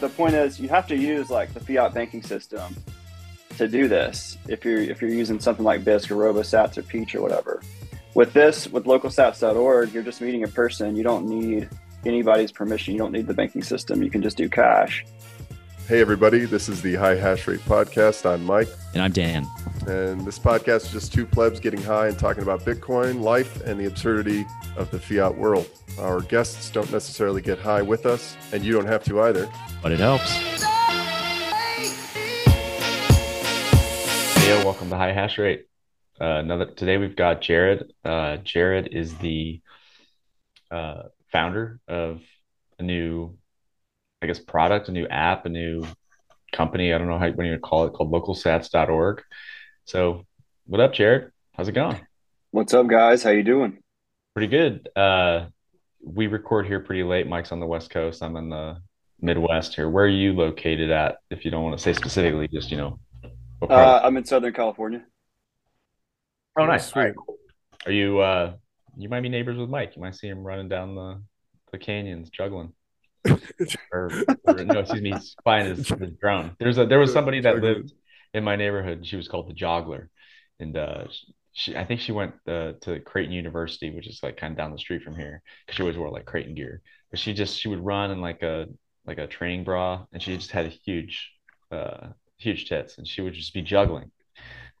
The point is, you have to use like the fiat banking system to do this. If you're if you're using something like Bisq or RoboSats or Peach or whatever. With this, with localsats.org, you're just meeting a person. You don't need anybody's permission. You don't need the banking system. You can just do cash. Hey, everybody, this is the High Hash Rate Podcast. I'm Mike. And I'm Dan. And this podcast is just two plebs getting high and talking about Bitcoin, life, and the absurdity of the fiat world. Our guests don't necessarily get high with us, and you don't have to either. But it helps. Hey, welcome to High Hash Rate. Uh, another today we've got Jared. Uh, Jared is the uh, founder of a new I guess, product, a new app, a new company. I don't know how what you call it called localsats.org. So what up, Jared? How's it going? What's up, guys? How you doing? Pretty good. Uh, we record here pretty late. Mike's on the West Coast. I'm in the Midwest here. Where are you located at? If you don't want to say specifically, just you know. Uh, I'm in Southern California. Oh, nice. Sweet. Right. Are you? Uh, you might be neighbors with Mike. You might see him running down the the canyons, juggling or, or, no, excuse me, he's flying his, his, drone. There's a there was somebody that lived in my neighborhood. She was called the Joggler, and uh, she I think she went uh, to Creighton University, which is like kind of down the street from here, because she always wore like Creighton gear. But she just she would run in like a like a training bra, and she just had a huge uh huge tits, and she would just be juggling.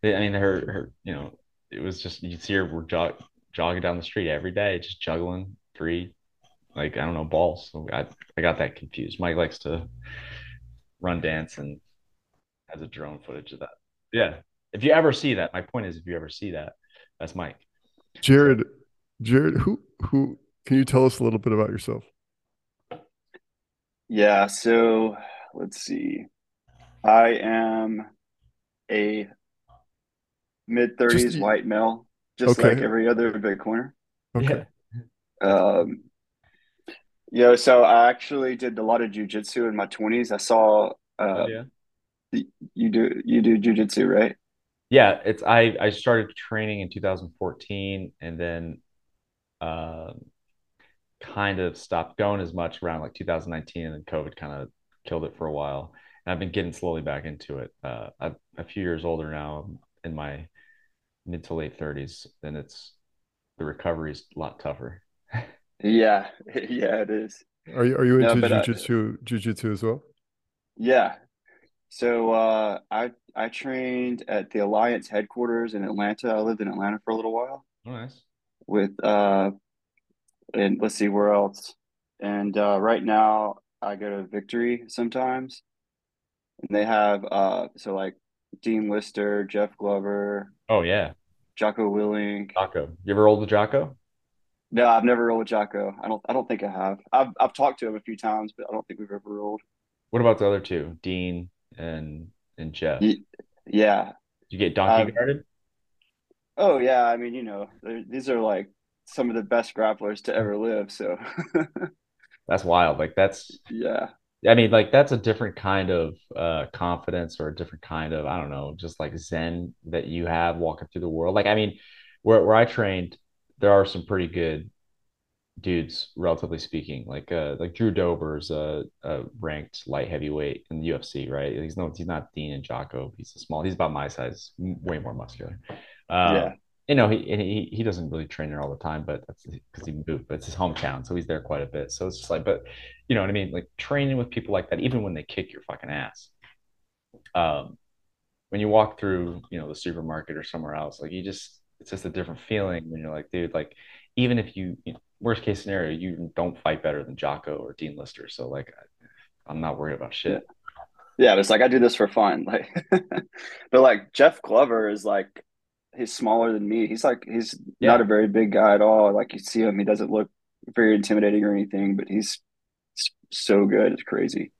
I mean, her her you know it was just you'd see her jog, jogging down the street every day, just juggling three like I don't know balls. So I I got that confused. Mike likes to run dance and has a drone footage of that. Yeah. If you ever see that, my point is if you ever see that, that's Mike. Jared, Jared, who who can you tell us a little bit about yourself? Yeah, so let's see. I am a mid 30s white male, just okay. like every other Bitcoiner. Okay. Um, yeah, so I actually did a lot of jujitsu in my twenties. I saw uh, oh, yeah. you do you do jujitsu, right? Yeah, it's I I started training in 2014 and then uh, kind of stopped going as much around like 2019 and then COVID kind of killed it for a while. And I've been getting slowly back into it. Uh, I'm a few years older now, in my mid to late 30s, and it's the recovery is a lot tougher. Yeah, yeah, it is. Are you are you into no, jujitsu jujitsu as well? Yeah. So uh, I I trained at the Alliance headquarters in Atlanta. I lived in Atlanta for a little while. Oh, nice. With uh, and let's see where else. And uh, right now I go to Victory sometimes, and they have uh, so like Dean Lister, Jeff Glover. Oh yeah. Jocko Willink. Jocko, you ever rolled with Jocko? No, I've never rolled with Jocko. I don't. I don't think I have. I've I've talked to him a few times, but I don't think we've ever rolled. What about the other two, Dean and and Jeff? Yeah. Did you get donkey guarded? Oh yeah. I mean, you know, these are like some of the best grapplers to ever live. So. that's wild. Like that's. Yeah. I mean, like that's a different kind of uh, confidence or a different kind of I don't know, just like zen that you have walking through the world. Like I mean, where where I trained, there are some pretty good dudes, relatively speaking. Like uh, like Drew Dober's a, a ranked light heavyweight in the UFC, right? He's no, he's not Dean and Jocko. He's a small. He's about my size, way more muscular. Um, yeah. You know, he, he he doesn't really train there all the time, but that's because he moved. But it's his hometown, so he's there quite a bit. So it's just like, but you know what I mean? Like training with people like that, even when they kick your fucking ass. Um, when you walk through, you know, the supermarket or somewhere else, like you just it's just a different feeling when you're like, dude, like even if you, you know, worst case scenario, you don't fight better than Jocko or Dean Lister. So like, I'm not worried about shit. Yeah, it's like I do this for fun. Like, but like Jeff Glover is like he's smaller than me. He's like he's yeah. not a very big guy at all. Like you see him, he doesn't look very intimidating or anything, but he's so good. It's crazy.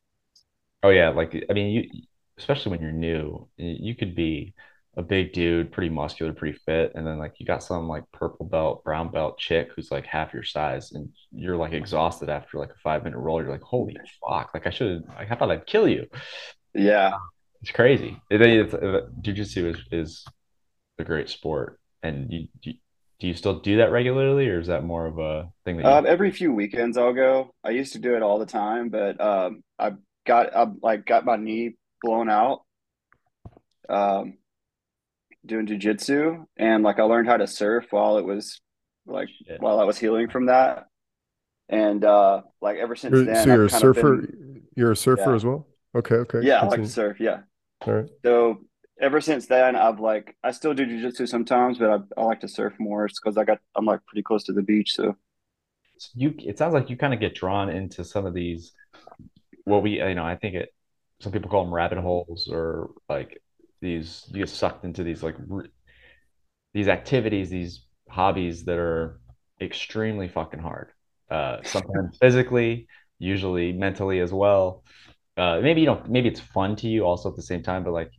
Oh yeah, like I mean, you especially when you're new, you could be a big dude, pretty muscular, pretty fit, and then like you got some like purple belt, brown belt chick who's like half your size, and you're like exhausted after like a five minute roll. You're like, holy fuck! Like I should, like, I thought I'd kill you. Yeah, it's crazy. It, it's, it, uh, jiu-jitsu is is a great sport, and you, you do you still do that regularly, or is that more of a thing that you Um, every few weekends I'll go. I used to do it all the time, but um, I got I like got my knee blown out um, doing jujitsu, and like I learned how to surf while it was like Shit. while I was healing from that, and uh, like ever since You're, then so you're a I've kind of surfer. been You're a surfer yeah as well. Okay, okay. yeah I like to surf yeah. All right. So ever since then I've like I still do jujitsu sometimes, but I, I like to surf more because I got I'm like pretty close to the beach, so you it sounds like you kind of get drawn into some of these what we you know I think it some people call them rabbit holes or like these you get sucked into these like these activities these hobbies that are extremely fucking hard uh sometimes physically usually mentally as well uh maybe you know maybe it's fun to you also at the same time but like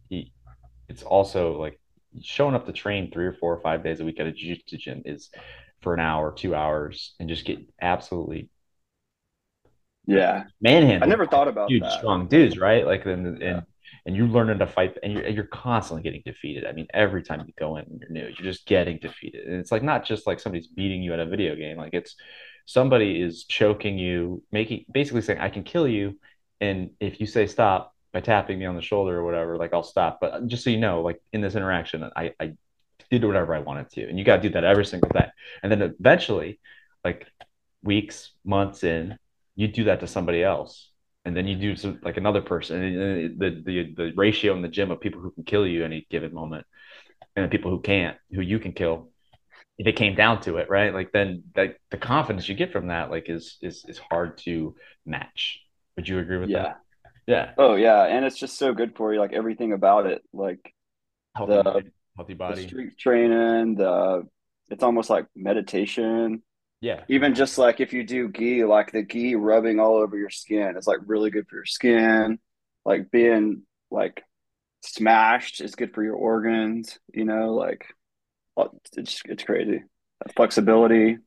it's also like showing up to train three or four or five days a week at a jiu-jitsu gym is for an hour two hours and just get absolutely yeah. Manhandled. I never thought about huge, that. strong dudes, right? Like, and Yeah. And you're learning to fight, and you're you're constantly getting defeated. I mean, every time you go in, and you're new. You're just getting defeated, and it's like not just like somebody's beating you at a video game. Like it's somebody is choking you, making basically saying, "I can kill you," and if you say stop by tapping me on the shoulder or whatever, like I'll stop. But just so you know, like in this interaction, I I did whatever I wanted to, and you got to do that every single day, and then eventually, like weeks, months in, you do that to somebody else, and then you do some like another person, and the the the ratio in the gym of people who can kill you any given moment, and the people who can't, who you can kill, if it came down to it, right? Like then that the confidence you get from that, like is is is hard to match. Would you agree with that? Yeah. Yeah, Oh yeah, and it's just so good for you, like everything about it, like healthy the mind, healthy the body. strength training, the it's almost like meditation. Yeah, Even just like if you do gi, like the gi rubbing all over your skin is like really good for your skin. Like being like smashed is good for your organs, you know, like uh, it's it's crazy. Flexibility.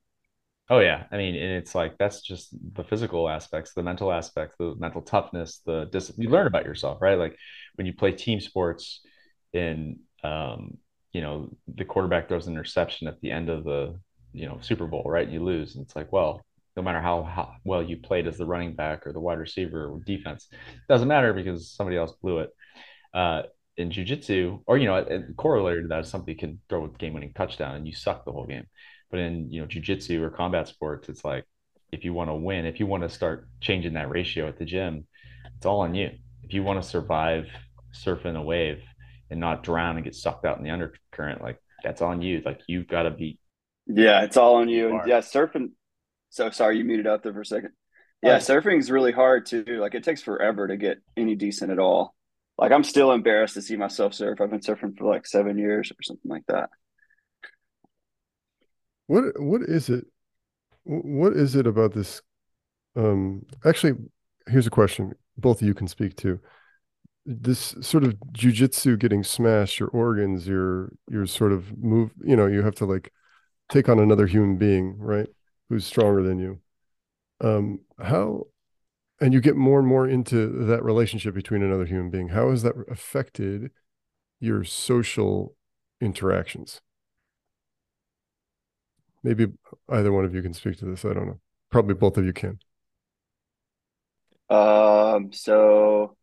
Oh yeah, I mean, and it's like that's just the physical aspects, the mental aspects, the mental toughness, the discipline. You learn about yourself, right? Like when you play team sports, in um, you know, the quarterback throws an interception at the end of the you know Super Bowl, right? You lose, and it's like, well, no matter how, how well you played as the running back or the wide receiver or defense, it doesn't matter because somebody else blew it. Uh, in jujitsu, or you know, corollary to that is somebody can throw a game-winning touchdown and you suck the whole game. But in you know jujitsu or combat sports, it's like if you want to win, if you want to start changing that ratio at the gym, it's all on you. If you want to survive surfing a wave and not drown and get sucked out in the undercurrent, like that's on you. Like you've got to be Yeah, it's all on you. yeah, surfing. So sorry you muted up there for a second. Yeah, yeah. surfing is really hard too. Like it takes forever to get any decent at all. Like I'm still embarrassed to see myself surf. I've been surfing for like seven years or something like that. What what is it? What is it about this? Um, actually, here's a question. Both of you can speak to this sort of jujitsu getting smashed, your organs, your your sort of move. You know, you have to like take on another human being, right? Who's stronger than you. Um, how and you get more and more into that relationship between another human being. How has that affected your social interactions? Maybe either one of you can speak to this. I don't know. Probably both of you can. Um, so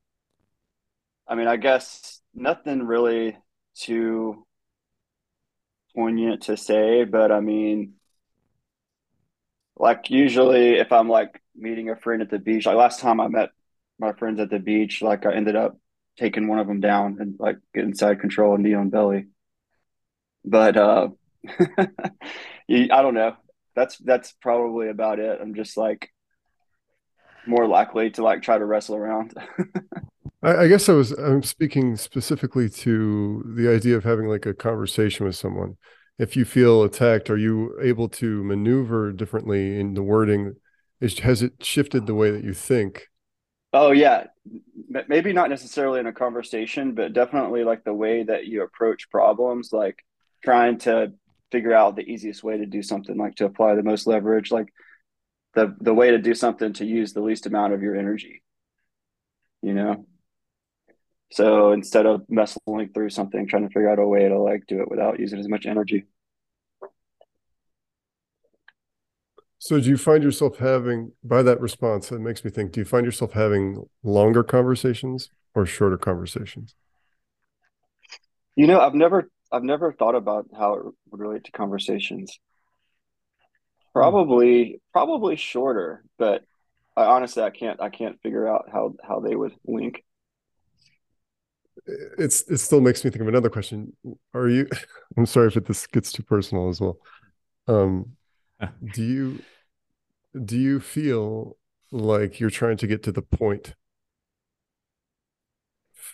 I mean, I guess nothing really too poignant to say, but I mean, like usually if I'm like meeting a friend at the beach, like last time I met my friends at the beach, like I ended up taking one of them down and like getting side control and knee on belly. But uh I don't know. That's that's probably about it. I'm just like more likely to like try to wrestle around. I, I guess I was I'm speaking specifically to the idea of having like a conversation with someone. If you feel attacked, are you able to maneuver differently in the wording? Is, has it shifted the way that you think? Oh yeah, maybe not necessarily in a conversation, but definitely like the way that you approach problems, like trying to figure out the easiest way to do something, like to apply the most leverage, like the the way to do something to use the least amount of your energy, you know? So instead of messing through something, trying to figure out a way to like do it without using as much energy. So do you find yourself having by that response, it makes me think, do you find yourself having longer conversations or shorter conversations? You know, I've never I've never thought about how it would relate to conversations. Probably probably shorter, but I honestly I can't I can't figure out how how they would link. It's it still makes me think of another question. Are you I'm sorry if it, this gets too personal as well. Um do you do you feel like you're trying to get to the point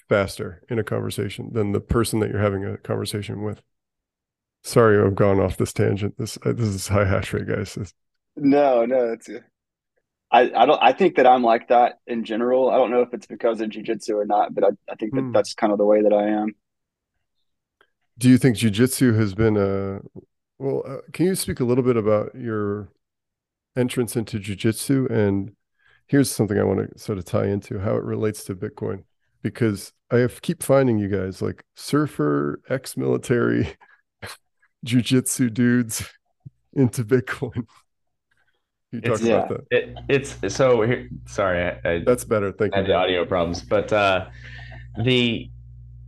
faster in a conversation than the person that you're having a conversation with. Sorry, I've gone off this tangent. This uh, this is high hash rate, guys. This... No, no, it's. I, I don't. I think that I'm like that in general. I don't know if it's because of jujitsu or not, but I, I think that hmm. that's kind of the way that I am. Do you think jujitsu has been a well? Uh, can you speak a little bit about your entrance into jujitsu and here's something I want to sort of tie into how it relates to Bitcoin because I have, keep finding you guys like surfer, ex-military, jujitsu dudes into Bitcoin. You talk it's, about that. It, it's so here, sorry. I, I, That's better. Thank I you. Had the audio problems, but uh, the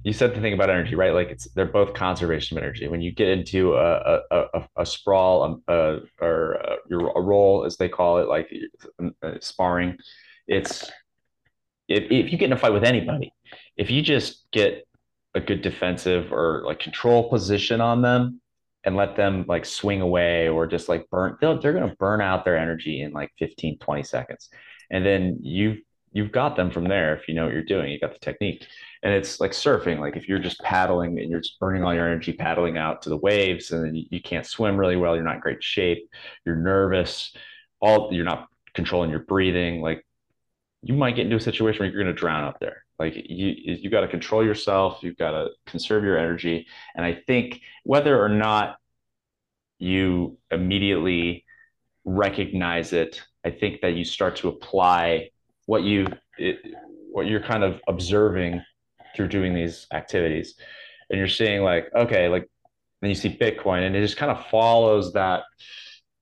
you said the thing about energy, right? Like it's they're both conservation of energy. When you get into a a, a, a sprawl um, uh, or a, a roll, as they call it, like uh, sparring, it's if, if you get in a fight with anybody, if you just get a good defensive or like control position on them and let them like swing away or just like burn, they're, they're going to burn out their energy in like 15, 20 seconds. And then you've, you've got them from there. If you know what you're doing, you got the technique and it's like surfing. Like if you're just paddling and you're just burning all your energy paddling out to the waves and then you, you can't swim really well, you're not in great shape, you're nervous, all you're not controlling your breathing. Like you might get into a situation where you're going to drown up there. Like you, you got to control yourself. You've got to conserve your energy. And I think whether or not you immediately recognize it, I think that you start to apply what you, it, what you're kind of observing through doing these activities, and you're seeing like, okay, like then you see Bitcoin, and it just kind of follows that,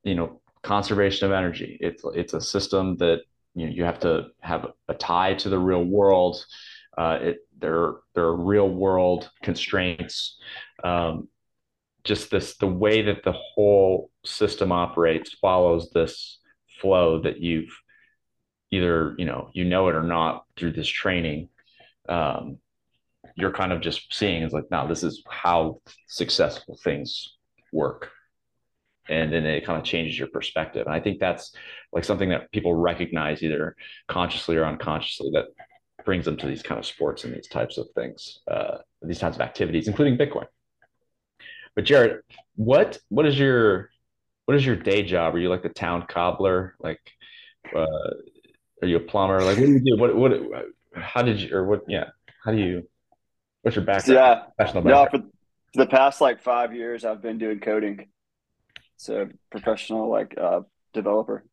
you know, conservation of energy. It's it's a system that you know you have to have a tie to the real world uh, it there there are real world constraints. Um, just this the way that the whole system operates follows this flow that you've either you know you know it or not through this training. Um, you're kind of just seeing is like now this is how successful things work. And then it kind of changes your perspective. And i think that's like something that people recognize either consciously or unconsciously that brings them to these kind of sports and these types of things uh, these types of activities including bitcoin. But jared what what is your what is your day job? Are you like the town cobbler? Like uh, are you a plumber? Like what do you do? What what how did you or what yeah how do you what's your background? Yeah. Professional background? no for the past like five years i've been doing coding. So professional like uh, developer.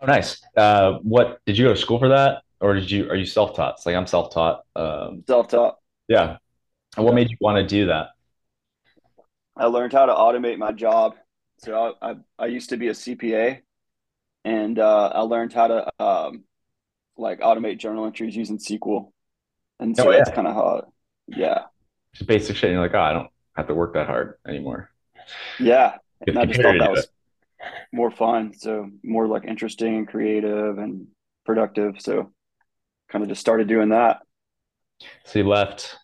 Oh, nice. Uh, what did you go to school for that, or did you are you self taught? It's like I'm self taught. Um, self taught. Yeah. And what made you want to do that? I learned how to automate my job. So I I, I used to be a CPA, and uh, I learned how to um, like automate journal entries using SQL, and so oh, yeah. that's kind of how. Yeah. Just basic shit. And you're like, oh, I don't have to work that hard anymore. Yeah, and I just thought that was more fun. So more like interesting and creative and productive. So kind of just started doing that. So you left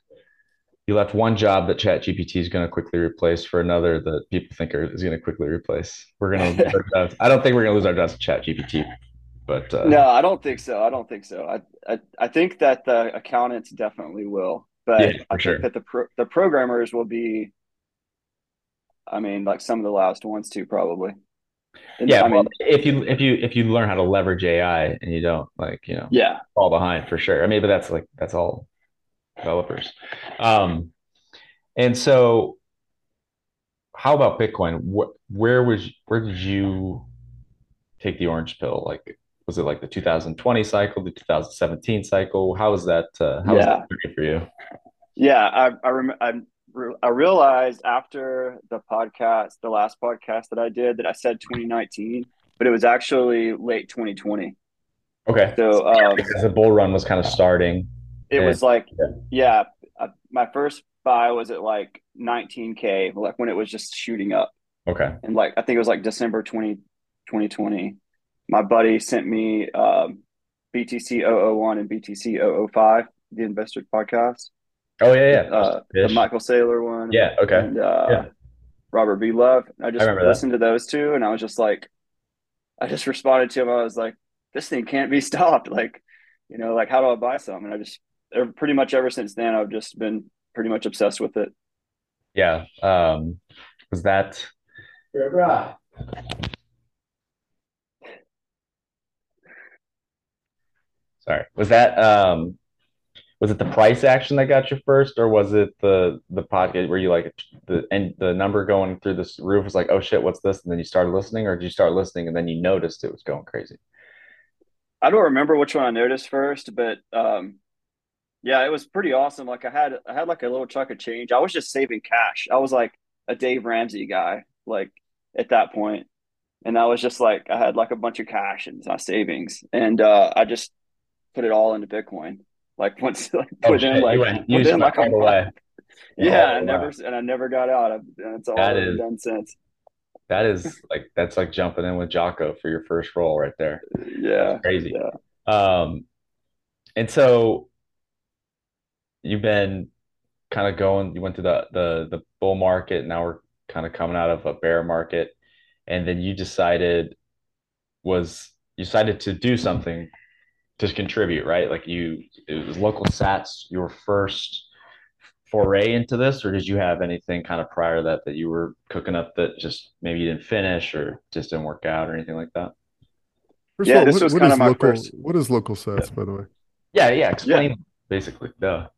you left one job that chat gpt is going to quickly replace for another that people think are, is going to quickly replace we're going to i don't think we're going to lose our jobs to chat gpt but uh, no i don't think so i don't think so i i, I think that the accountants definitely will but yeah, i sure. think that the pro, the programmers will be I mean, like some of the last ones too, probably. And yeah, I well, if you if you if you learn how to leverage AI and you don't like you know yeah fall behind for sure. I mean, but that's like that's all developers. Um, and so, how about Bitcoin? Where, where was where did you take the orange pill? Like, was it like the 2020 cycle, the 2017 cycle? How was that? Uh, how yeah. was that for you? Yeah, I I, rem- I I realized after the podcast, the last podcast that I did, that I said 2019, but it was actually late 2020. Okay. So um, because the bull run was kind of starting. it and- was like, yeah. yeah, uh, my first buy was at like 19K, like when it was just shooting up. Okay. And like, I think it was like December 20, 2020. My buddy sent me um, BTC 001 and BTC 005, the Investor podcast, Oh yeah, yeah. uh, the Michael Saylor one. Yeah. Okay. and uh, Yeah. Robert Breedlove. I just that. listened to those two, and I was just like, I just responded to him. I was like, this thing can't be stopped. Like, you know, like how do I buy some? And I just pretty much ever since then, I've just been pretty much obsessed with it. Yeah. Um, was that? Sorry. Was that um was it the price action that got you first, or was it the the podcast where you like the and the number going through this roof was like, oh shit, what's this? And then you started listening, or did you start listening and then you noticed it was going crazy? I don't remember which one I noticed first, but um, yeah, it was pretty awesome. Like I had I had like a little chunk of change. I was just saving cash. I was like a Dave Ramsey guy, like at that point. And I was just like I had like a bunch of cash in my savings. And uh I just put it all into Bitcoin. Like once like Oh, within shit, like went within like a all the way. month. Yeah, I the way. never and I never got out. I've, it's all That I've is- done since. That is like that's like jumping in with Jocko for your first roll right there. Yeah. Crazy. Yeah. Um, and so you've been kind of going, you went to the the the bull market, now we're kind of coming out of a bear market, and then you decided was you decided to do something to contribute, right? Like you it was local sats your first foray into this, or did you have anything kind of prior to that that you were cooking up that just maybe you didn't finish or just didn't work out or anything like that? First Yeah, of all, this what, was what kinda is my local? first- What is local sats, by the way? Yeah, yeah, explain basically. Duh.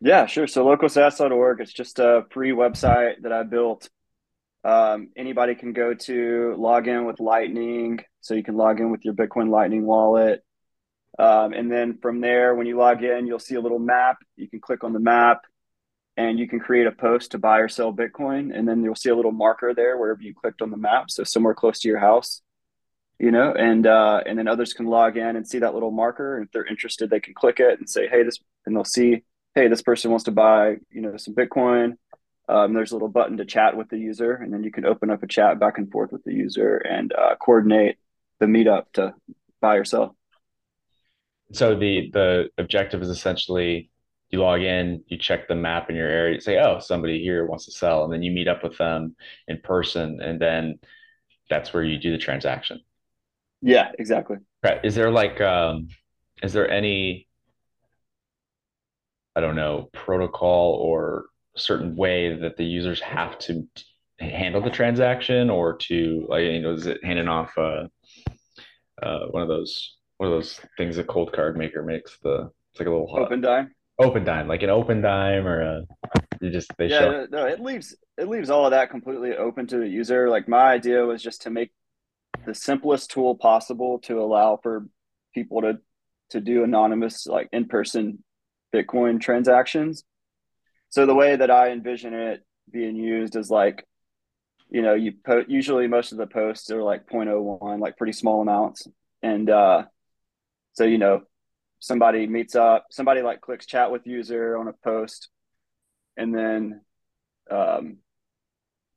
Yeah, sure. So localsats.org, it's just a free website that I built. Um, anybody can go to log in with Lightning. So you can log in with your Bitcoin Lightning wallet. Um, and then from there, when you log in, you'll see a little map. You can click on the map and you can create a post to buy or sell Bitcoin. And then you'll see a little marker there wherever you clicked on the map. So somewhere close to your house, you know, and uh, and then others can log in and see that little marker. And if they're interested, they can click it and say, hey, this, and they'll see hey, this person wants to buy, you know, some Bitcoin. Um, there's a little button to chat with the user, and then you can open up a chat back and forth with the user and uh, coordinate the meetup to buy or sell. So the the objective is essentially you log in, you check the map in your area, you say, oh, somebody here wants to sell, and then you meet up with them in person, and then that's where you do the transaction. Yeah, exactly. Right. Is there like um is there any I don't know, protocol or certain way that the users have to handle the transaction or to like you know, is it handing off uh uh one of those one of those things a cold card maker makes the it's like a little Opendime. open dime, like an Opendime or a you just they Yeah, show no, no, it leaves it leaves all of that completely open to the user. Like my idea was just to make the simplest tool possible to allow for people to to do anonymous like in-person Bitcoin transactions. So the way that I envision it being used is like, you know, you po- usually most of the posts are like 0.01, like pretty small amounts. And uh so you know, somebody meets up, somebody like clicks chat with user on a post and then um,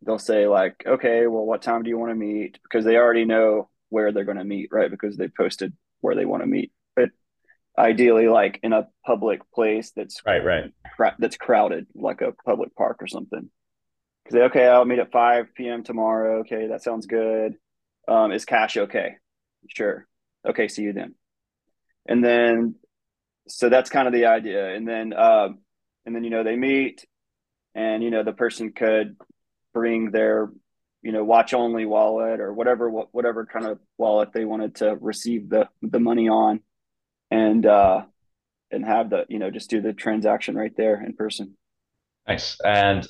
they'll say like, okay, well, what time do you want to meet? Because they already know where they're going to meet, right? Because they posted where they want to meet. But ideally, like in a public place that's right, right. cra- that's crowded, like a public park or something. Because okay, I'll meet at five p.m. tomorrow. Okay, that sounds good. Um, is cash okay? Sure. Okay, see you then. And then, so that's kind of the idea. And then, um, and then you know they meet, and you know the person could bring their you know watch only wallet or whatever wh- whatever kind of wallet they wanted to receive the the money on, and uh, and have the you know just do the transaction right there in person. Nice. And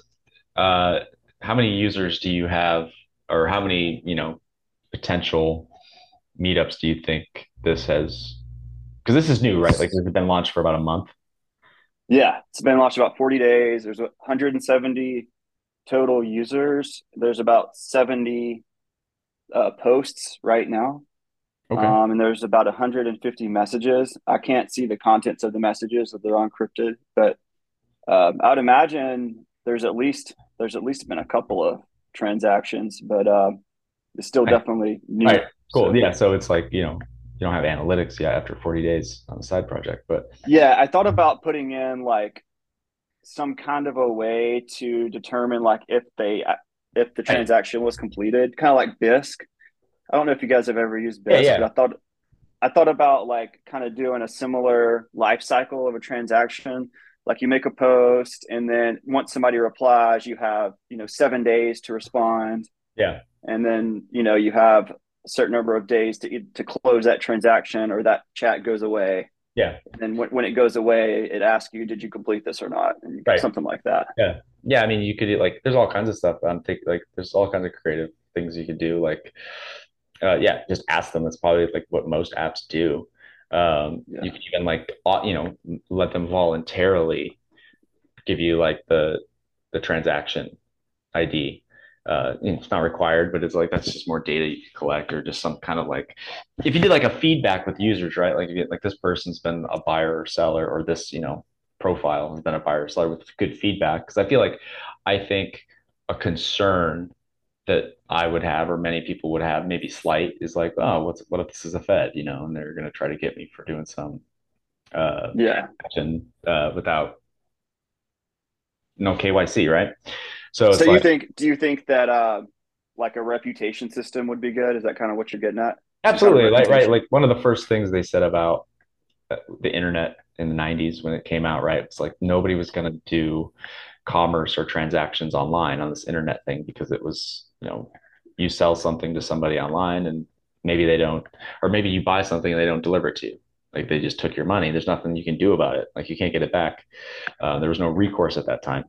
uh, how many users do you have, or how many, you know, potential meetups do you think this has? Because this is new, right? Like this has been launched for about a month. Yeah, it's been launched about 40 days. There's 170 total users. There's about 70 uh, posts right now. Okay. Um, and there's about 150 messages. I can't see the contents of the messages if they're encrypted, but um, I would imagine there's at least there's at least been a couple of transactions, but uh, it's still definitely new. Right. Cool. So, yeah. So it's like you know you don't have analytics yet after 40 days on the side project, but yeah, I thought about putting in like some kind of a way to determine like if they if the transaction was completed, kind of like Bisq. I don't know if you guys have ever used Bisq, yeah, yeah. but I thought I thought about like kind of doing a similar life cycle of a transaction. Like you make a post, and then once somebody replies, you have you know seven days to respond. Yeah, and then you know you have a certain number of days to to close that transaction, or that chat goes away. Yeah. And then when, when it goes away, it asks you, did you complete this or not? And right. something like that. Yeah. Yeah. I mean, you could like, there's all kinds of stuff. I'm thinking like, there's all kinds of creative things you could do. Like, uh, yeah, just ask them. That's probably like what most apps do. Um, yeah. You can even like, you know, let them voluntarily give you like the, the transaction ID uh, it's not required, but it's like that's just more data you can collect, or just some kind of like if you did like a feedback with users, right? Like you, like this person's been a buyer or seller, or this you know profile has been a buyer or seller with good feedback. Because I feel like I think a concern that I would have, or many people would have, maybe slight, is like, oh, what's what if this is a Fed, you know, and they're going to try to get me for doing some uh, yeah action uh, without no KYC, right? So, so you like, think? Do you think that uh, like a reputation system would be good? Is that kind of what you're getting at? Absolutely, like right. Like one of the first things they said about uh, the internet in the 90s when it came out, right? It's like nobody was going to do commerce or transactions online on this internet thing because it was, you know, you sell something to somebody online and maybe they don't, or maybe you buy something and they don't deliver it to you. Like they just took your money. There's nothing you can do about it. Like you can't get it back. Uh, there was no recourse at that time.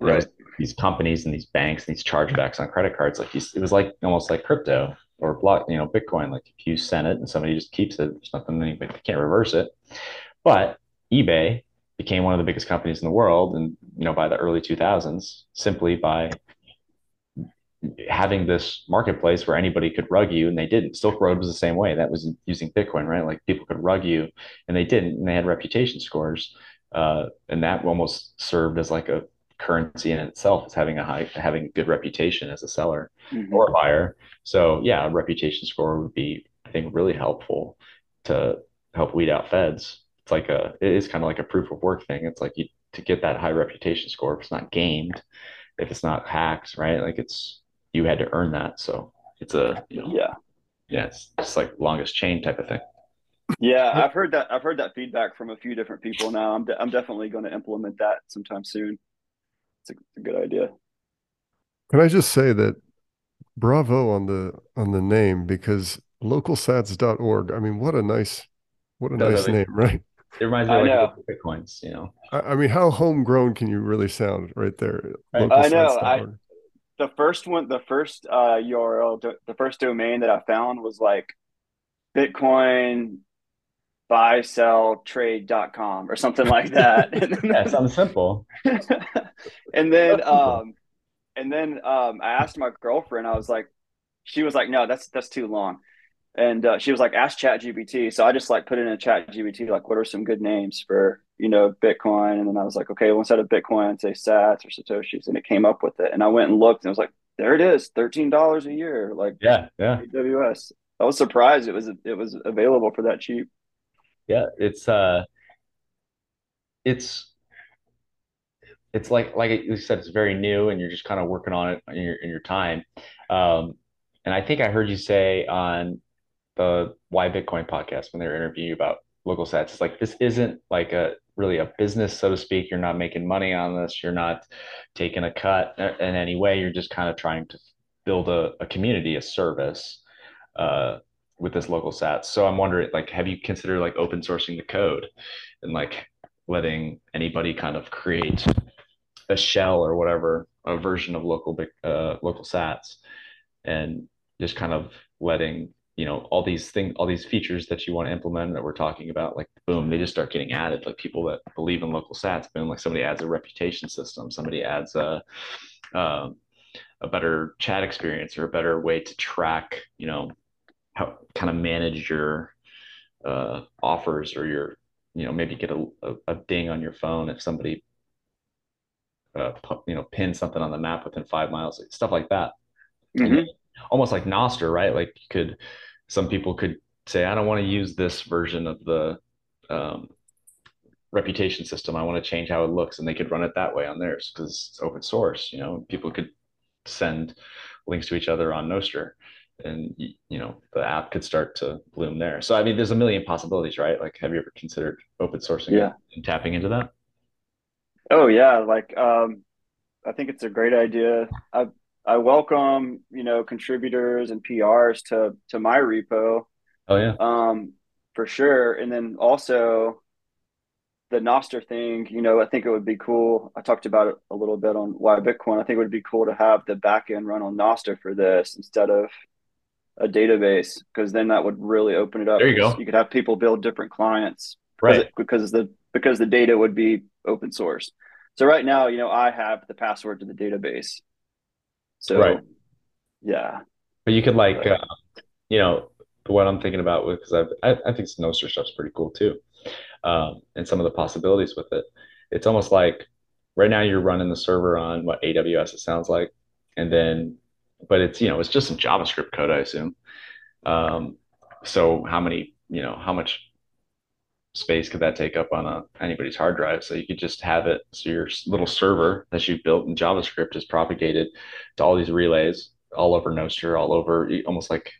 Right these companies and these banks and these chargebacks on credit cards like you, it was like almost like crypto or block you know bitcoin. Like if you send it and somebody just keeps it there's nothing anybody can't reverse it. But ebay became one of the biggest companies in the world and you know by the early 2000s simply by having this marketplace where anybody could rug you and they didn't. Silk road was the same way. That was using bitcoin right? Like people could rug you and they didn't and they had reputation scores uh, and that almost served as like a currency in itself is having a high having a good reputation as a seller mm-hmm. or a buyer. So yeah a reputation score would be i think really helpful to help weed out feds. It's like a it is kind of like a proof of work thing. It's like you to get that high reputation score if it's not gamed if it's not hacked right? Like it's you had to earn that. So it's a you know, yeah. yeah it's just like longest chain type of thing. Yeah i've heard that i've heard that feedback from a few different people now. I'm, de- I'm definitely going to implement that sometime soon it's a, it's a good idea. Can I just say that bravo on the on the name because localsats.org. I mean, what a nice what a nice name, right? It reminds me of like Bitcoins, you know. I, I, mean, how homegrown can you really sound right there? Right. I know. I, the first one, the first uh, URL, the first domain that I found was like Bitcoin buy sell trade.com or something like that. Yeah sounds simple. And then um and then um i asked my girlfriend i was like she was like no that's that's too long. And uh, she was like ask chat gpt so i just like put in a chat gpt like what are some good names for you know bitcoin? And then i was like okay well instead of bitcoin say sats or satoshis and it came up with it. And i went and looked and i was like there it is $13 a year like yeah yeah. Aws i was surprised it was it was available for that cheap yeah, it's uh it's it's like like you said, it's very new and you're just kind of working on it in your in your time. Um, and I think I heard you say on the Why Bitcoin podcast when they were interviewing you about local sats, it's like this isn't like a really a business, so to speak. You're not making money on this. You're not taking a cut in any way. You're just kind of trying to build a, a community, a service. Uh, with this local sats. So I'm wondering, like, have you considered like open sourcing the code and like letting anybody kind of create a shell or whatever, a version of local uh, local sats, and just kind of letting you know all these things, all these features that you want to implement that we're talking about, like boom, they just start getting added. Like people that believe in local sats, boom, like somebody adds a reputation system, somebody adds a um, a better chat experience or a better way to track, you know, how kind of manage your uh, offers or your, you know, maybe get a, a, a ding on your phone if somebody, uh, you know, pin something on the map within five miles, stuff like that. Mm-hmm. Almost like Nostr, right? Like you could, some people could say, I don't want to use this version of the um, reputation system. I want to change how it looks, and they could run it that way on theirs because it's open source. You know, people could send links to each other on Nostr, and you know the app could start to bloom there. So I mean, there's a million possibilities, right? Like, have you ever considered open sourcing yeah. and tapping into that? Oh yeah, like um, I think it's a great idea. I I welcome you know contributors and PRs to to my repo. Oh yeah. Um, for sure, and then also the Nostr thing, you know, I think it would be cool. I talked about it a little bit on why Bitcoin. I think it would be cool to have the backend run on Nostr for this instead of a database, because then that would really open it up. There you go. You could have people build different clients, right? It, because the because the data would be open source. So right now, you know, I have the password to the database. So, right. yeah. But you could like, uh, you know, what I'm thinking about with because I I think Nostr stuff's pretty cool too um, and some of the possibilities with it. It's almost like right now you're running the server on what AWS it sounds like, and then, but it's you know it's just some JavaScript code I assume. Um, so how many you know how much space could that take up on a anybody's hard drive? So you could just have it so your little server that you built in JavaScript is propagated to all these relays all over Nostr, all over almost like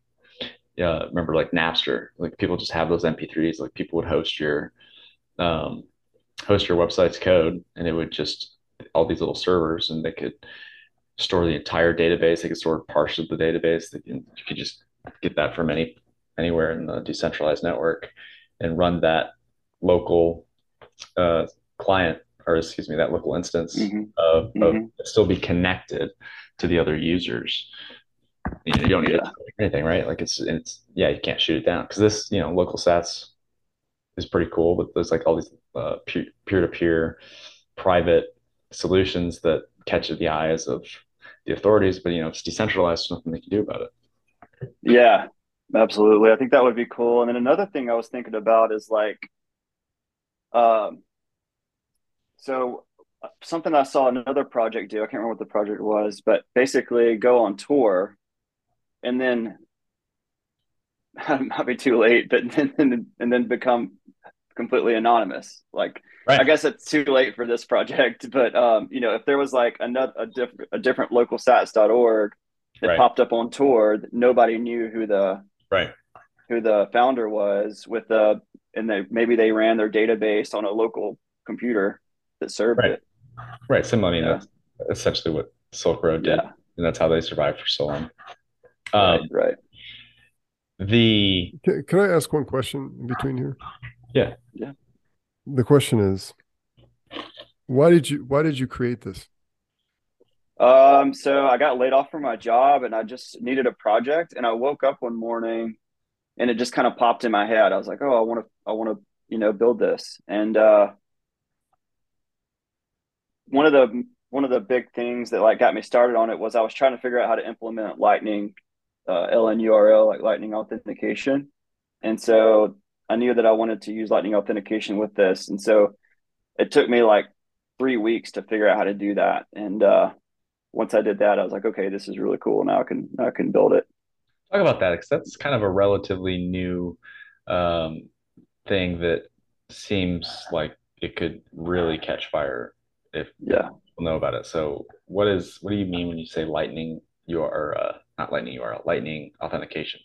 uh, remember like Napster, like people just have those MP3s. Like people would host your um, host your website's code, and it would just all these little servers, and they could store the entire database. They can store parts of the database. They can, you could just get that from any anywhere in the decentralized network, and run that local uh, client, or excuse me, that local instance mm-hmm. of, mm-hmm. still be connected to the other users you, know, you don't need yeah. anything, right? Like it's it's yeah, you can't shoot it down because this you know local sats is pretty cool, but there's like all these uh, peer to peer private solutions that catch the eyes of the authorities, but you know it's decentralized, so nothing they can do about it. Yeah, absolutely. I think that would be cool. And then another thing I was thinking about is like, um, so uh, something I saw another project do. I can't remember what the project was, but basically go on Tor and then might be too late, but then and then become completely anonymous. Like right. I guess it's too late for this project, but um, you know, if there was like another a different a different local sats.org that right. popped up on Tor, nobody knew who the right who the founder was with the and they maybe they ran their database on a local computer that served right. it. Right. Similar, I mean, yeah. that's essentially what Silk Road did, yeah. and that's how they survived for so long. Um, right, right. The can, can, I ask one question in between here? Yeah, yeah. The question is, why did you why did you create this? Um, so I got laid off from my job, and I just needed a project, and I woke up one morning, and it just kind of popped in my head. I was like, oh, I want to, I want to, you know, build this, and uh, one of the one of the big things that like got me started on it was I was trying to figure out how to implement Lightning uh, LNURL, like Lightning authentication. And so I knew that I wanted to use Lightning authentication with this. And so it took me like three weeks to figure out how to do that. And uh, once I did that, I was like, okay, this is really cool. Now I can now I can build it. Talk about that because that's kind of a relatively new um, thing that seems like it could really catch fire if yeah people know about it. So what is what do you mean when you say Lightning? Your uh, not Lightning URL, Lightning authentication.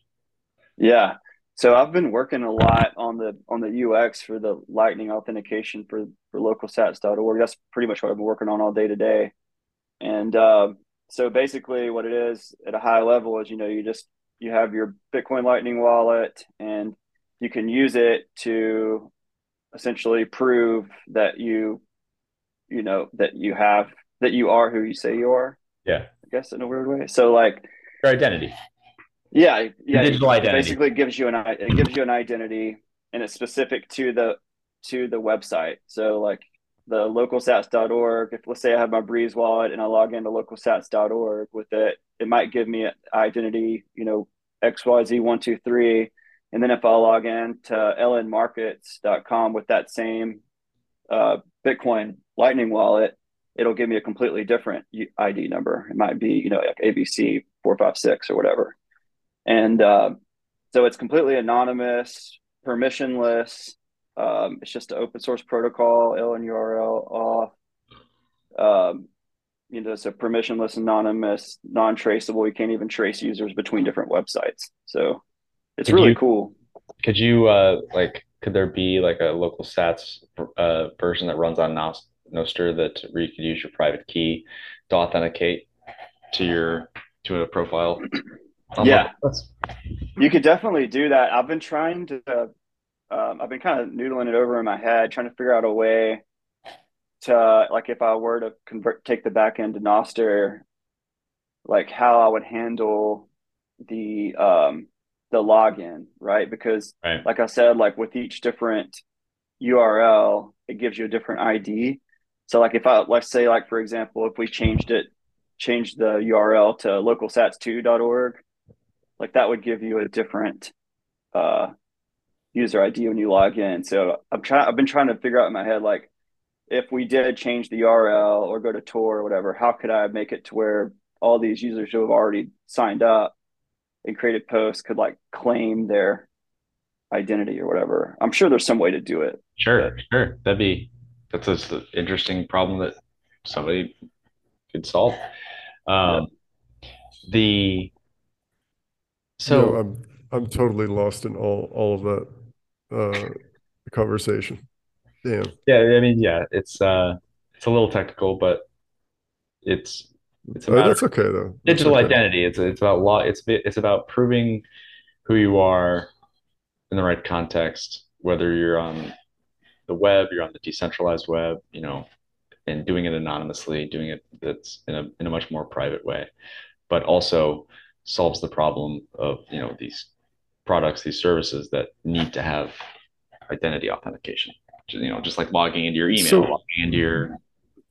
Yeah. So I've been working a lot on the on the UX for the Lightning authentication for for localsats.org. That's pretty much what I've been working on all day today. And uh, so basically, what it is at a high level is you know you just you have your Bitcoin Lightning wallet and you can use it to essentially prove that you you know that you have that you are who you say you are. Yeah. I guess in a weird way. So like your identity. Yeah, yeah. digital identity basically gives you an it gives you an identity, and it's specific to the to the website. So like the localsats.org, if let's say I have my Breeze wallet and I log into localsats.org with it, it might give me an identity, you know, XYZ123. And then if I log in to lnmarkets.com with that same uh, Bitcoin Lightning wallet, it'll give me a completely different ID number. It might be, you know, like ABC 456 or whatever. And uh, so it's completely anonymous, permissionless. Um, it's just an open source protocol, ill LNURL-auth. Um, you know, a permissionless, anonymous, non-traceable. You can't even trace users between different websites. So it's could really you, cool. Could you uh, like? Could there be like a local sats uh, version that runs on Nostr that where you could use your private key to authenticate to your to a profile? Yeah, you could definitely do that. I've been trying to. Um, I've been kind of noodling it over in my head, trying to figure out a way to like if I were to convert take the back end to Nostr, like how I would handle the um the login, right? Because right. like I said, like with each different URL, it gives you a different ID. So like if I let's say like for example, if we changed it, changed the URL to localsats2.org, like that would give you a different uh user ID when you log in. So I'm trying I've been trying to figure out in my head like if we did change the URL or go to Tor or whatever, how could I make it to where all these users who have already signed up and created posts could like claim their identity or whatever? I'm sure there's some way to do it. Sure, but, sure. That'd be that's an interesting problem that somebody could solve. Um, yeah. The so no, I'm I'm totally lost in all all of that uh, conversation. Damn. Yeah, I mean, yeah, it's uh, it's a little technical, but it's it's oh, that's okay though. That's digital okay. identity. It's it's about law. It's it's about proving who you are in the right context, whether you're on the web, you're on the decentralized web, you know, and doing it anonymously, doing it that's in a in a much more private way, but also solves the problem of you know these products, these services that need to have identity authentication you know, just like logging into your email, so, logging into your.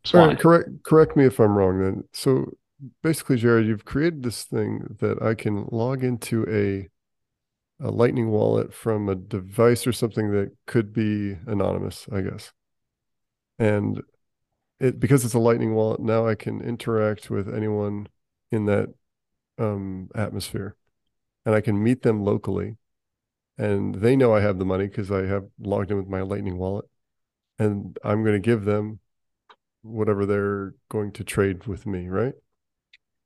Sorry, correct correct me if I'm wrong. Then, so basically, Jared, you've created this thing that I can log into a a Lightning wallet from a device or something that could be anonymous, I guess. And it because it's a Lightning wallet, now I can interact with anyone in that um, atmosphere, and I can meet them locally and they know I have the money because I have logged in with my Lightning wallet, and I'm going to give them whatever they're going to trade with me, right?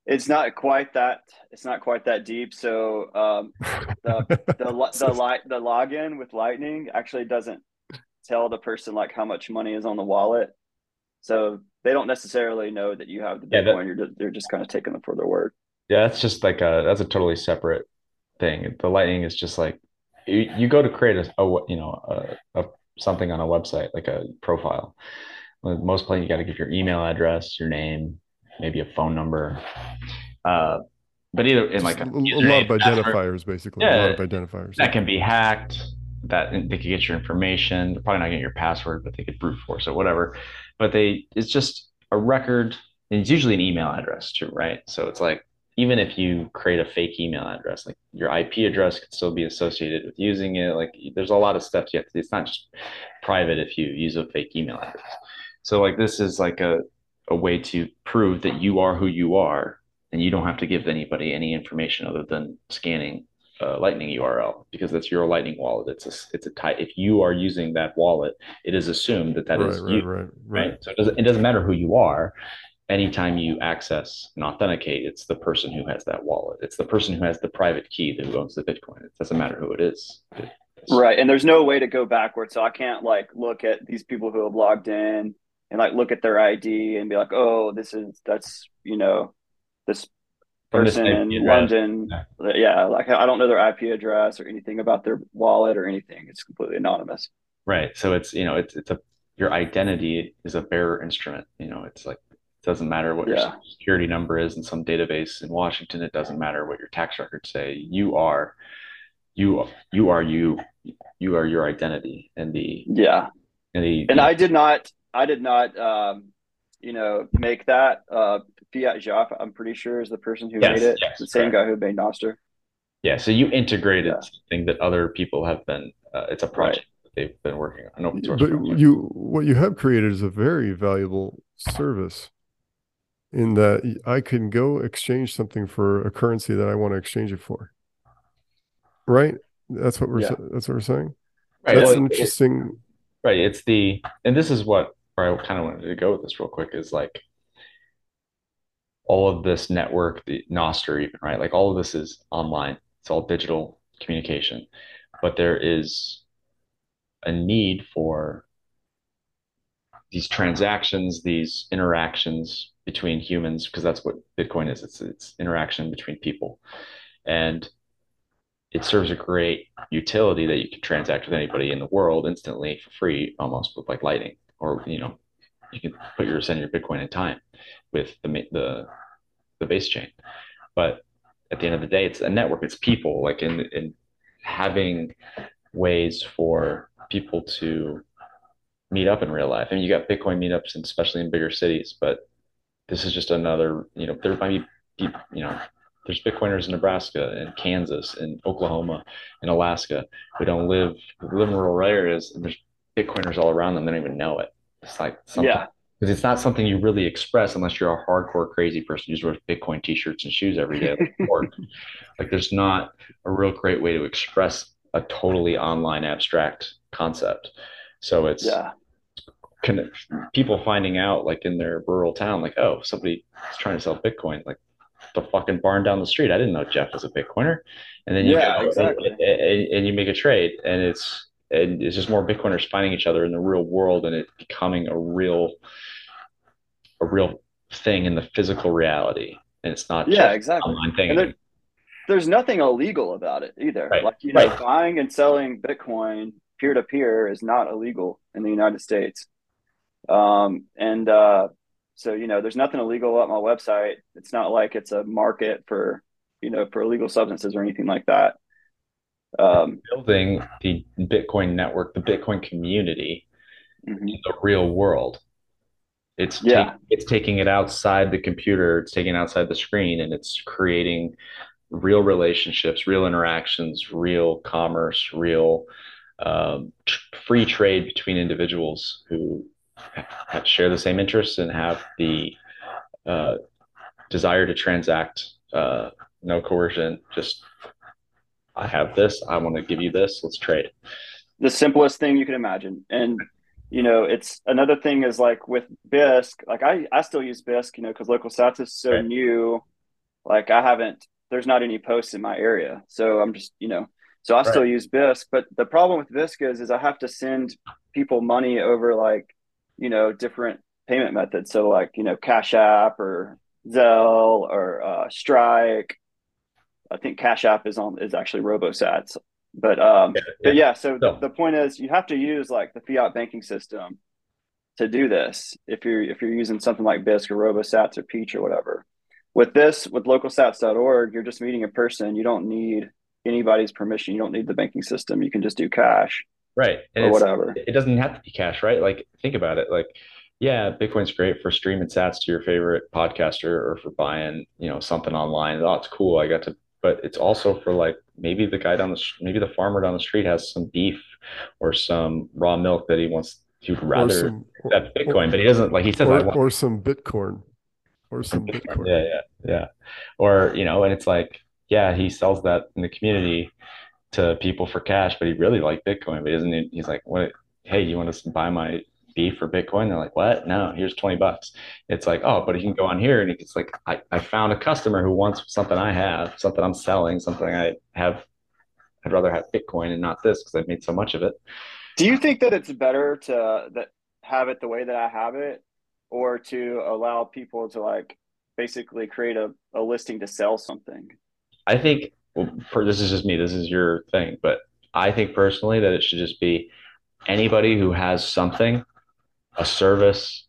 It's not quite that. It's not quite that deep. So um, the the the, the, the login with Lightning actually doesn't tell the person like how much money is on the wallet. So they don't necessarily know that you have the Bitcoin. Yeah, that, You're just, they're just kind of taking them for their word. Yeah, that's just like a that's a totally separate thing. The Lightning is just like you, you go to create a, a you know a, a, something on a website like a profile. Most places you got to give your email address your name maybe a phone number. Uh, but either in like a, a lot of identifiers basically. Yeah, a lot of identifiers that can be hacked that they could get your information. They're probably not getting your password but they could brute force it whatever. But they it's just a record and it's usually an email address too right? So it's like even if you create a fake email address, like your IP address could still be associated with using it. Like there's a lot of steps you have to do. It's not just private if you use a fake email address. So like this is like a, a way to prove that you are who you are and you don't have to give anybody any information other than scanning a lightning URL because that's your lightning wallet. It's a it's a type. If you are using that wallet, it is assumed that that right, is right, you, right, right, right. So it doesn't it doesn't matter who you are anytime you access and authenticate, it's the person who has that wallet. It's the person who has the private key that owns the Bitcoin. It doesn't matter who it is. right. And there's no way to go backwards. So I can't like look at these people who have logged in and like look at their ID and be like, oh, this is that's you know, this person in London. Yeah. yeah. Like I don't know their IP address or anything about their wallet or anything. It's completely anonymous. Right. So it's you know, it's it's a your identity is a bearer instrument. You know, it's like it doesn't matter what yeah. your security number is in some database in Washington. It doesn't matter what your tax records say. You are, you you are you. You are your identity, and the yeah. And the and I did not. I did not, um, you know, make that. Uh, fiatjaf, I'm pretty sure, is the person who yes, made it. Yes, the same correct. guy who made Nostr. Yeah, so you integrated yeah. something that other people have been. Uh, it's a project right. that they've been working on. Open source but you, what you have created is a very valuable service. In that I can go exchange something for a currency that I want to exchange it for. Right. That's what we're. Yeah. That's what we're saying. Right. That's well, interesting. It, right. It's the, and this is what where I kind of wanted to go with this real quick is like all of this network, the Nostr even, right? Like all of this is online. It's all digital communication. But there is a need for these transactions, these interactions between humans, because that's what Bitcoin is. It's it's interaction between people. And it serves a great utility that you can transact with anybody in the world instantly for free, almost with like Lightning, or you know, you can put your send your Bitcoin in time with the the the base chain. But at the end of the day, it's a network. It's people. Like in in having ways for people to meet up in real life. I mean, you got Bitcoin meetups, and especially in bigger cities. But this is just another. You know, there might be you know there's Bitcoiners in Nebraska and Kansas and Oklahoma and Alaska who don't live who live in rural areas and there's Bitcoiners all around them. They don't even know it. It's like something, yeah, because it's not something you really express unless you're a hardcore crazy person who wears Bitcoin t-shirts and shoes every day. like there's not a real great way to express a totally online abstract concept. So it's yeah. Can, people finding out like in their rural town, like, oh, somebody is trying to sell Bitcoin. Like the fucking barn down the street. I didn't know Jeff was a Bitcoiner. And then you yeah, exactly. and, and, and, you make a trade, and it's and it's just more Bitcoiners finding each other in the real world, and it becoming a real a real thing in the physical reality, and it's not yeah exactly online thing. There, there's nothing illegal about it either. Right. Like you know, right. buying and selling Bitcoin peer to peer is not illegal in the United States. Um, and uh, so, you know, there's nothing illegal about my website. It's not like it's a market for, you know, for illegal substances or anything like that. Um, building the Bitcoin network, the Bitcoin community mm-hmm. in the real world. It's yeah. Take, it's taking it outside the computer, it's taking it outside the screen, and it's creating real relationships, real interactions, real commerce, real um, free trade between individuals who share the same interests and have the uh, desire to transact. Uh, no coercion. Just I have this. I want to give you this. Let's trade. The simplest thing you can imagine, and you know, it's another thing is like with Bisq. Like I, I still use Bisq, you know, because local sats is so right. new. Like I haven't. There's not any posts in my area, so I'm just you know. So I right. still use Bisq, but the problem with Bisq is, is I have to send people money over like you know, different payment methods. So like, you know, Cash App or Zelle or uh, Strike. I think Cash App is on is actually RoboSats. But um yeah, yeah. but yeah, so no. the, the point is you have to use like the fiat banking system to do this if you're if you're using something like Bisq or RoboSats or Peach or whatever. With this, with localsats.org, you're just meeting a person. You don't need anybody's permission. You don't need the banking system. You can just do cash right. And or whatever. it doesn't have to be cash right? Like think about it. Like yeah bitcoin's great for streaming sats to your favorite podcaster or for buying you know something online. Oh it's cool. I got to but it's also for like maybe the guy down the maybe the farmer down the street has some beef or some raw milk that he wants to rather some, accept bitcoin or, but he doesn't like he says or, or some bitcoin or some bitcoin. Yeah yeah yeah. Or you know and it's like yeah he sells that in the community to people for cash, but he really liked Bitcoin. But isn't he, he's like, what? Hey, you want to buy my beef for Bitcoin? They're like, what? No, here's 20 bucks. It's like, oh, but he can go on here and it's like, I, I found a customer who wants something I have, something I'm selling, something I have. I'd rather have Bitcoin and not this because I've made so much of it. Do you think that it's better to that have it the way that I have it, or to allow people to like basically create a, a listing to sell something? I think well, for, this is just me. This is your thing, but I think personally that it should just be anybody who has something, a service,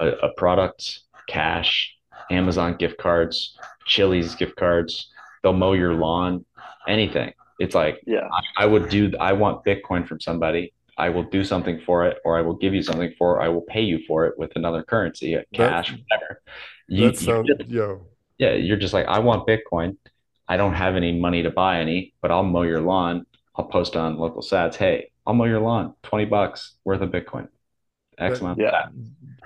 a, a product, cash, Amazon gift cards, Chili's gift cards. They'll mow your lawn, anything. It's like, yeah, I, I would do. I want Bitcoin from somebody. I will do something for it, or I will give you something for it. I will pay you for it with another currency, cash, that, whatever. You, that sounds, just, yo. Yeah, you're just like, I want Bitcoin. I don't have any money to buy any, but I'll mow your lawn. I'll post on local sats. Hey, I'll mow your lawn. Twenty bucks worth of Bitcoin. X amount. Yeah.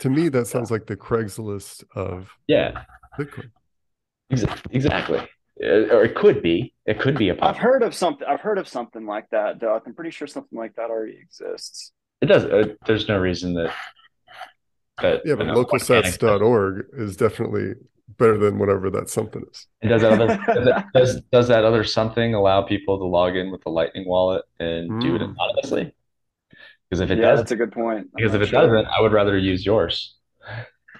To me, that sounds like the Craigslist of yeah Bitcoin. Exactly. Uh, or it could be. It could be a. I've heard of something. I've heard of something like that, Doug. I'm pretty sure something like that already exists. It does. Uh, there's no reason that. That yeah, but localsats.org is definitely better than whatever that something is. And does that other does, that, does, does that other something allow people to log in with the Lightning wallet and mm. do it hmm. anonymously? Because if it yeah, does, that's a good point. Because if it sure. doesn't, I would rather use yours.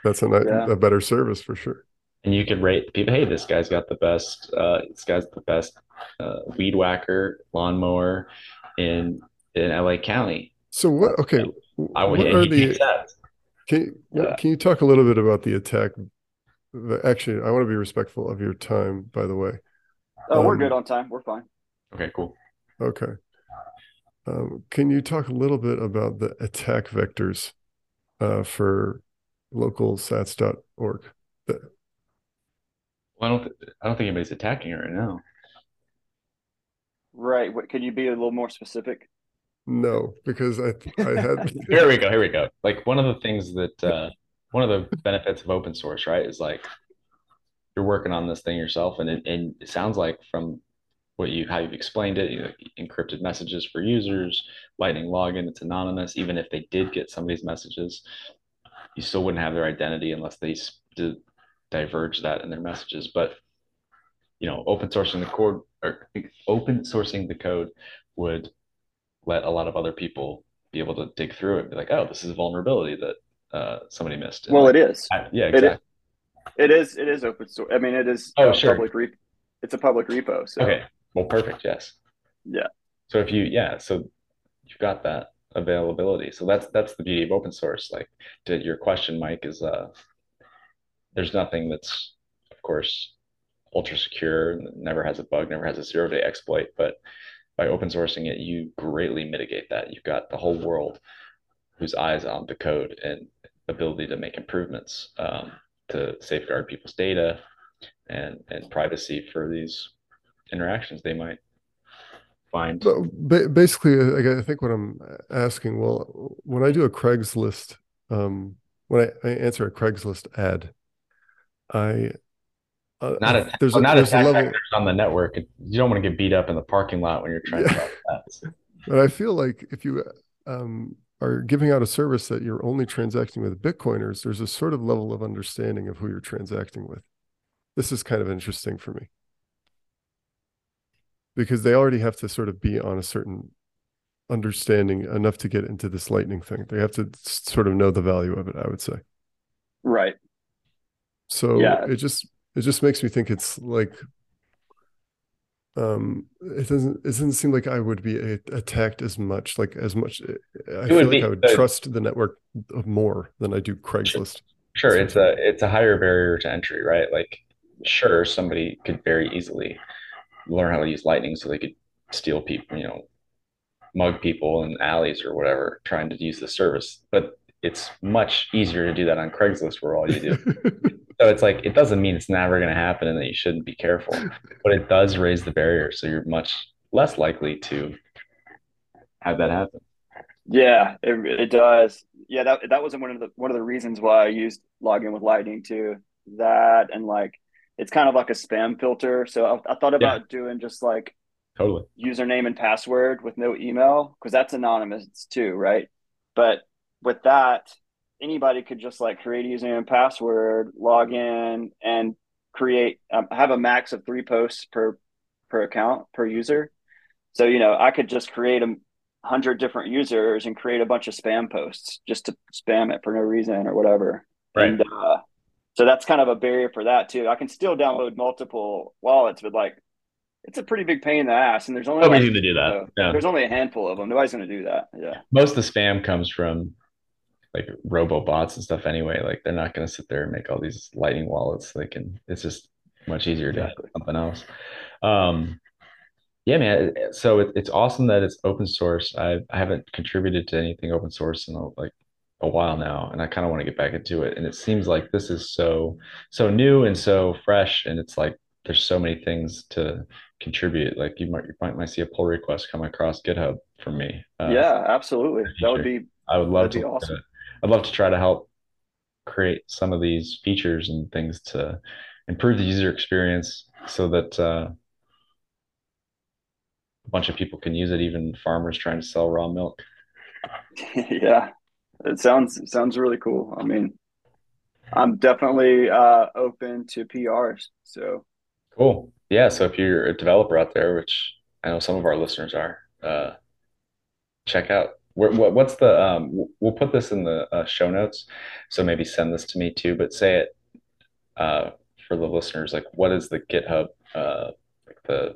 That's a, yeah. a better service for sure and you could rate people. Hey, this guy's got the best. Uh, this guy's the best uh, weed whacker lawnmower in in LA County. So what? Okay, I would. What are the? Can yeah. can you talk a little bit about the attack? Actually, I want to be respectful of your time. By the way. Oh, um, we're good on time. We're fine. Okay, cool. Okay. Um, can you talk a little bit about the attack vectors uh, for localsats.org? Well, I don't. Th- I don't think anybody's attacking it right now. Right. What, could you be a little more specific? No, because I I had. here we go. Here we go. Like one of the things that uh, one of the benefits of open source, right, is like you're working on this thing yourself, and it, and it sounds like from what you how you've explained it, you know, encrypted messages for users, Lightning login, it's anonymous. Even if they did get some of these messages, you still wouldn't have their identity unless they did diverge that in their messages. But you know, open sourcing the code or open sourcing the code would let a lot of other people be able to dig through it and be like, oh, this is a vulnerability that uh, somebody missed. And well, it is. I, yeah, exactly. It is. It is open source. I mean, it is. Oh, sure. Public re- it's a public repo. So. Okay. Well, perfect. Yes. Yeah. So if you, yeah, so you've got that availability. So that's that's the beauty of open source. Like, to your question, Mike, is uh, there's nothing that's, of course, ultra secure, never has a bug, never has a zero day exploit. But by open sourcing it, you greatly mitigate that. You've got the whole world whose eyes on the code and ability to make improvements um, to safeguard people's data and and privacy for these interactions they might find. But basically, I think what I'm asking, well, when I do a Craigslist, um, when I, I answer a Craigslist ad, I uh, not a there's oh, a, not there's a level on the network. You don't want to get beat up in the parking lot when you're trying yeah. to. But I feel like if you um, are giving out a service that you're only transacting with Bitcoiners, there's a sort of level of understanding of who you're transacting with. This is kind of interesting for me because they already have to sort of be on a certain understanding enough to get into this lightning thing. They have to sort of know the value of it, I would say. Right. So yeah. it just it just makes me think it's like um it doesn't it doesn't seem like I would be attacked as much like as much I feel like be, I would uh, trust the network more than I do Craigslist. Sure, it's a it's a higher barrier to entry, right? Like sure somebody could very easily learn how to use lightning so they could steal people, you know, mug people in alleys or whatever trying to use the service. But it's much easier to do that on Craigslist where all you do So it's like it doesn't mean it's never going to happen and that you shouldn't be careful, but it does raise the barrier, so you're much less likely to have that happen. Yeah, it, it does. Yeah, that that wasn't one of the one of the reasons why I used login with Lightning too. That and like it's kind of like a spam filter. So I, I thought about yeah. doing just like totally username and password with no email because that's anonymous too, right? But with that, anybody could just like create a username and password, log in, and create um, have a max of three posts per per account per user. So you know, I could just create a hundred different users and create a bunch of spam posts just to spam it for no reason or whatever. Right. And, uh, so that's kind of a barrier for that too. I can still download multiple wallets, but like it's a pretty big pain in the ass. And there's only nobody's like, to do that. yeah. There's only a handful of them. Nobody's going to do that. Yeah. Most of the spam comes from like robo bots and stuff anyway. Like they're not going to sit there and make all these lightning wallets. They can, it's just much easier exactly. to something else. Um, Yeah, man. So it, it's awesome that it's open source. I I haven't contributed to anything open source in a, like a while now, and I kind of want to get back into it. And it seems like this is so so new and so fresh, and it's like there's so many things to contribute. Like you might you might, might see a pull request come across GitHub from me. Uh, yeah, absolutely. That would be. I would love to. Awesome. I'd love to try to help create some of these features and things to improve the user experience so that uh, a bunch of people can use it, even farmers trying to sell raw milk. yeah, it sounds it sounds really cool. I mean, I'm definitely uh, open to PRs. So cool. Yeah. So if you're a developer out there, which I know some of our listeners are, uh, check out what, what's the um, we'll put this in the uh, show notes so maybe send this to me too but say it uh, for the listeners like what is the github uh, like the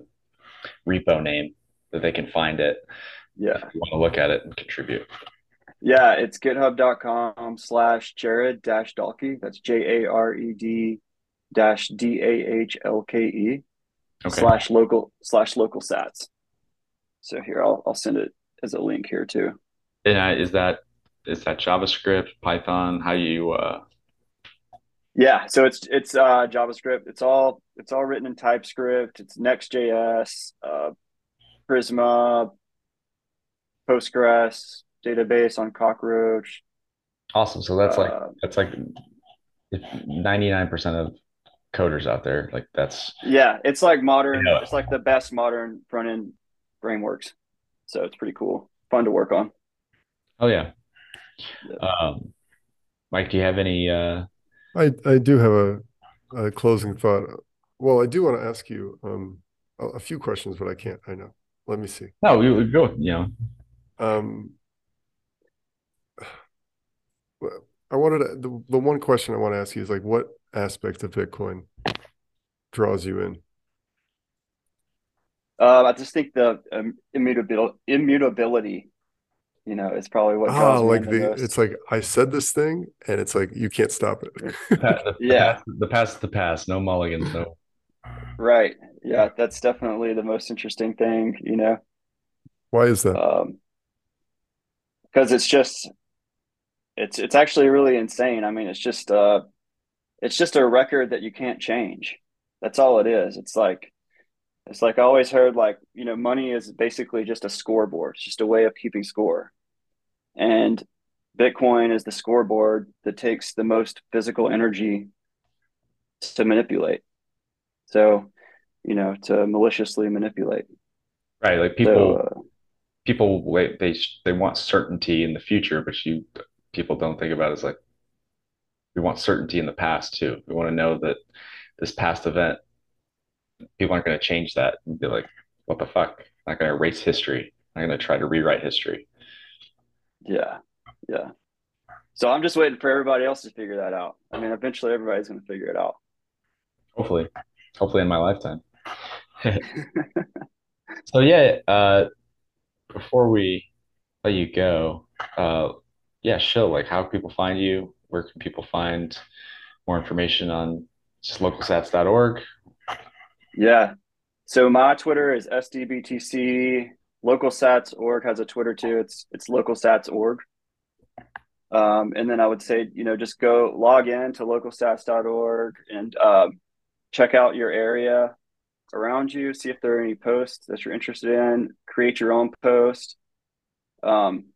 repo name that they can find it. Yeah. If you want to look at it and contribute. Yeah, it's github.com slash Jared dash Dahlke. That's J A R E D dash D A H L K E slash local slash local sats. So here I'll I'll send it as a link here too. And is that is that JavaScript, Python? How you uh yeah, so it's it's uh JavaScript. It's all it's all written in TypeScript. It's Next.js, uh, Prisma, Postgres database on Cockroach. Awesome. So that's like uh, that's like ninety nine percent of coders out there. Like that's yeah, it's like modern. It's like the best modern front end frameworks. So it's pretty cool, fun to work on. Oh yeah. yeah. Um, Mike, do you have any? Uh... I I do have a, a closing thought. Well, I do want to ask you um, a, a few questions, but I can't. I know. Let me see. No, we would go. You know. Um, I wanted to, the the one question I want to ask you is like, what aspect of Bitcoin draws you in? Uh, I just think the um, immutability, immutability, you know, it's probably what. Ah, like the, the it's like I said this thing, and it's like you can't stop it. the, yeah, the past, the past, no mulligans, no. Right. Yeah, that's definitely the most interesting thing. You know. Why is that? Um, because it's just it's it's actually really insane. I mean, it's just uh it's just a record that you can't change. That's all it is. It's like it's like I always heard like, you know, money is basically just a scoreboard. It's just a way of keeping score. And Bitcoin is the scoreboard that takes the most physical energy to manipulate. So, you know, to maliciously manipulate. Right. Like people so, uh, people wait they they want certainty in the future, but you people don't think about it as like we want certainty in the past too. We want to know that this past event, people aren't going to change that and be like, what the fuck? I'm not going to erase history. I'm going to try to rewrite history. Yeah. Yeah. So I'm just waiting for everybody else to figure that out. I mean, eventually everybody's going to figure it out. Hopefully, hopefully in my lifetime. so yeah, uh, before we let you go, uh, yeah, show like how people find you. Where can people find more information on just localsats.org? Yeah. So my Twitter is SNDBTC. Localsats.org has a Twitter too. It's it's localsats.org. Um, and then I would say, you know, just go log in to localsats.org and um, check out your area around you, see if there are any posts that you're interested in, create your own post. Um,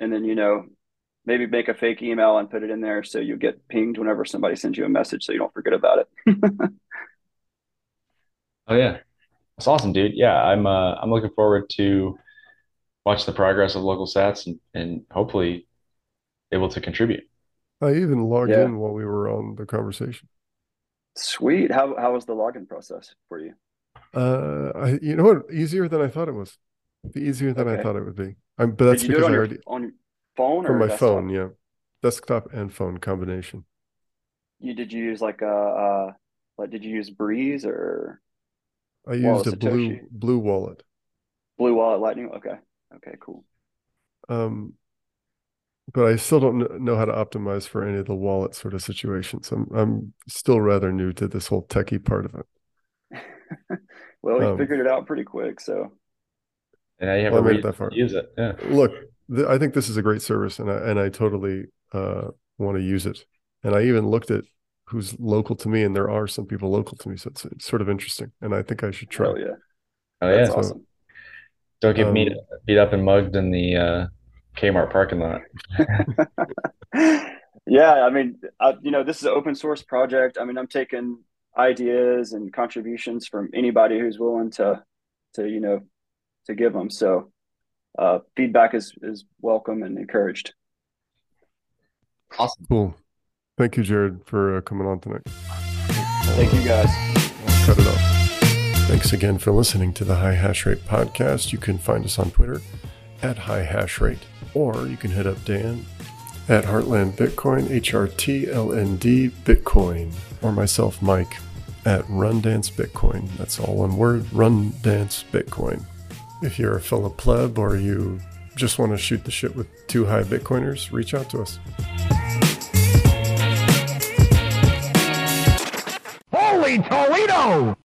and then, you know, maybe make a fake email and put it in there so you get pinged whenever somebody sends you a message so you don't forget about it. oh yeah. That's awesome, dude. Yeah, I'm uh, I'm looking forward to watch the progress of local sats and, and hopefully able to contribute. I even logged yeah. in while we were on the conversation. Sweet. How how was the login process for you? Uh, I you know what? Easier than I thought it was. Easier than okay. I thought it would be. I'm, but that's because I already your, on phone from my desktop? phone. Yeah, desktop and phone combination. You did you use like a uh, like did you use Breeze or? I used a blue blue wallet. Blue wallet Lightning. Okay. Okay. Cool. Um, but I still don't know how to optimize for any of the wallet sort of situations. I'm I'm still rather new to this whole techie part of it. Well, he um, figured it out pretty quick. So, and now you have well, a reason that far. to use it. Yeah. Look, th- I think this is a great service, and I and I totally uh, want to use it. And I even looked at who's local to me, and there are some people local to me, so it's, it's sort of interesting. And I think I should try. Oh yeah, oh yeah, so, awesome. Don't get um, beat, beat up and mugged in the uh, Kmart parking lot. yeah, I mean, I, you know, this is an open source project. I mean, I'm taking ideas and contributions from anybody who's willing to, to you know, to give them. So, uh, feedback is is welcome and encouraged. Awesome. Cool. Thank you, Jared, for uh, coming on tonight. Thank you, guys. Cut it off. Thanks again for listening to the High Hash Rate podcast. You can find us on Twitter at High Hash Rate, or you can hit up Dan at Heartland Bitcoin, H R T L N D Bitcoin, or myself, Mike, at Run Dance Bitcoin. That's all one word, Run Dance Bitcoin. If you're a fellow pleb or you just want to shoot the shit with two high Bitcoiners, reach out to us. Toledo!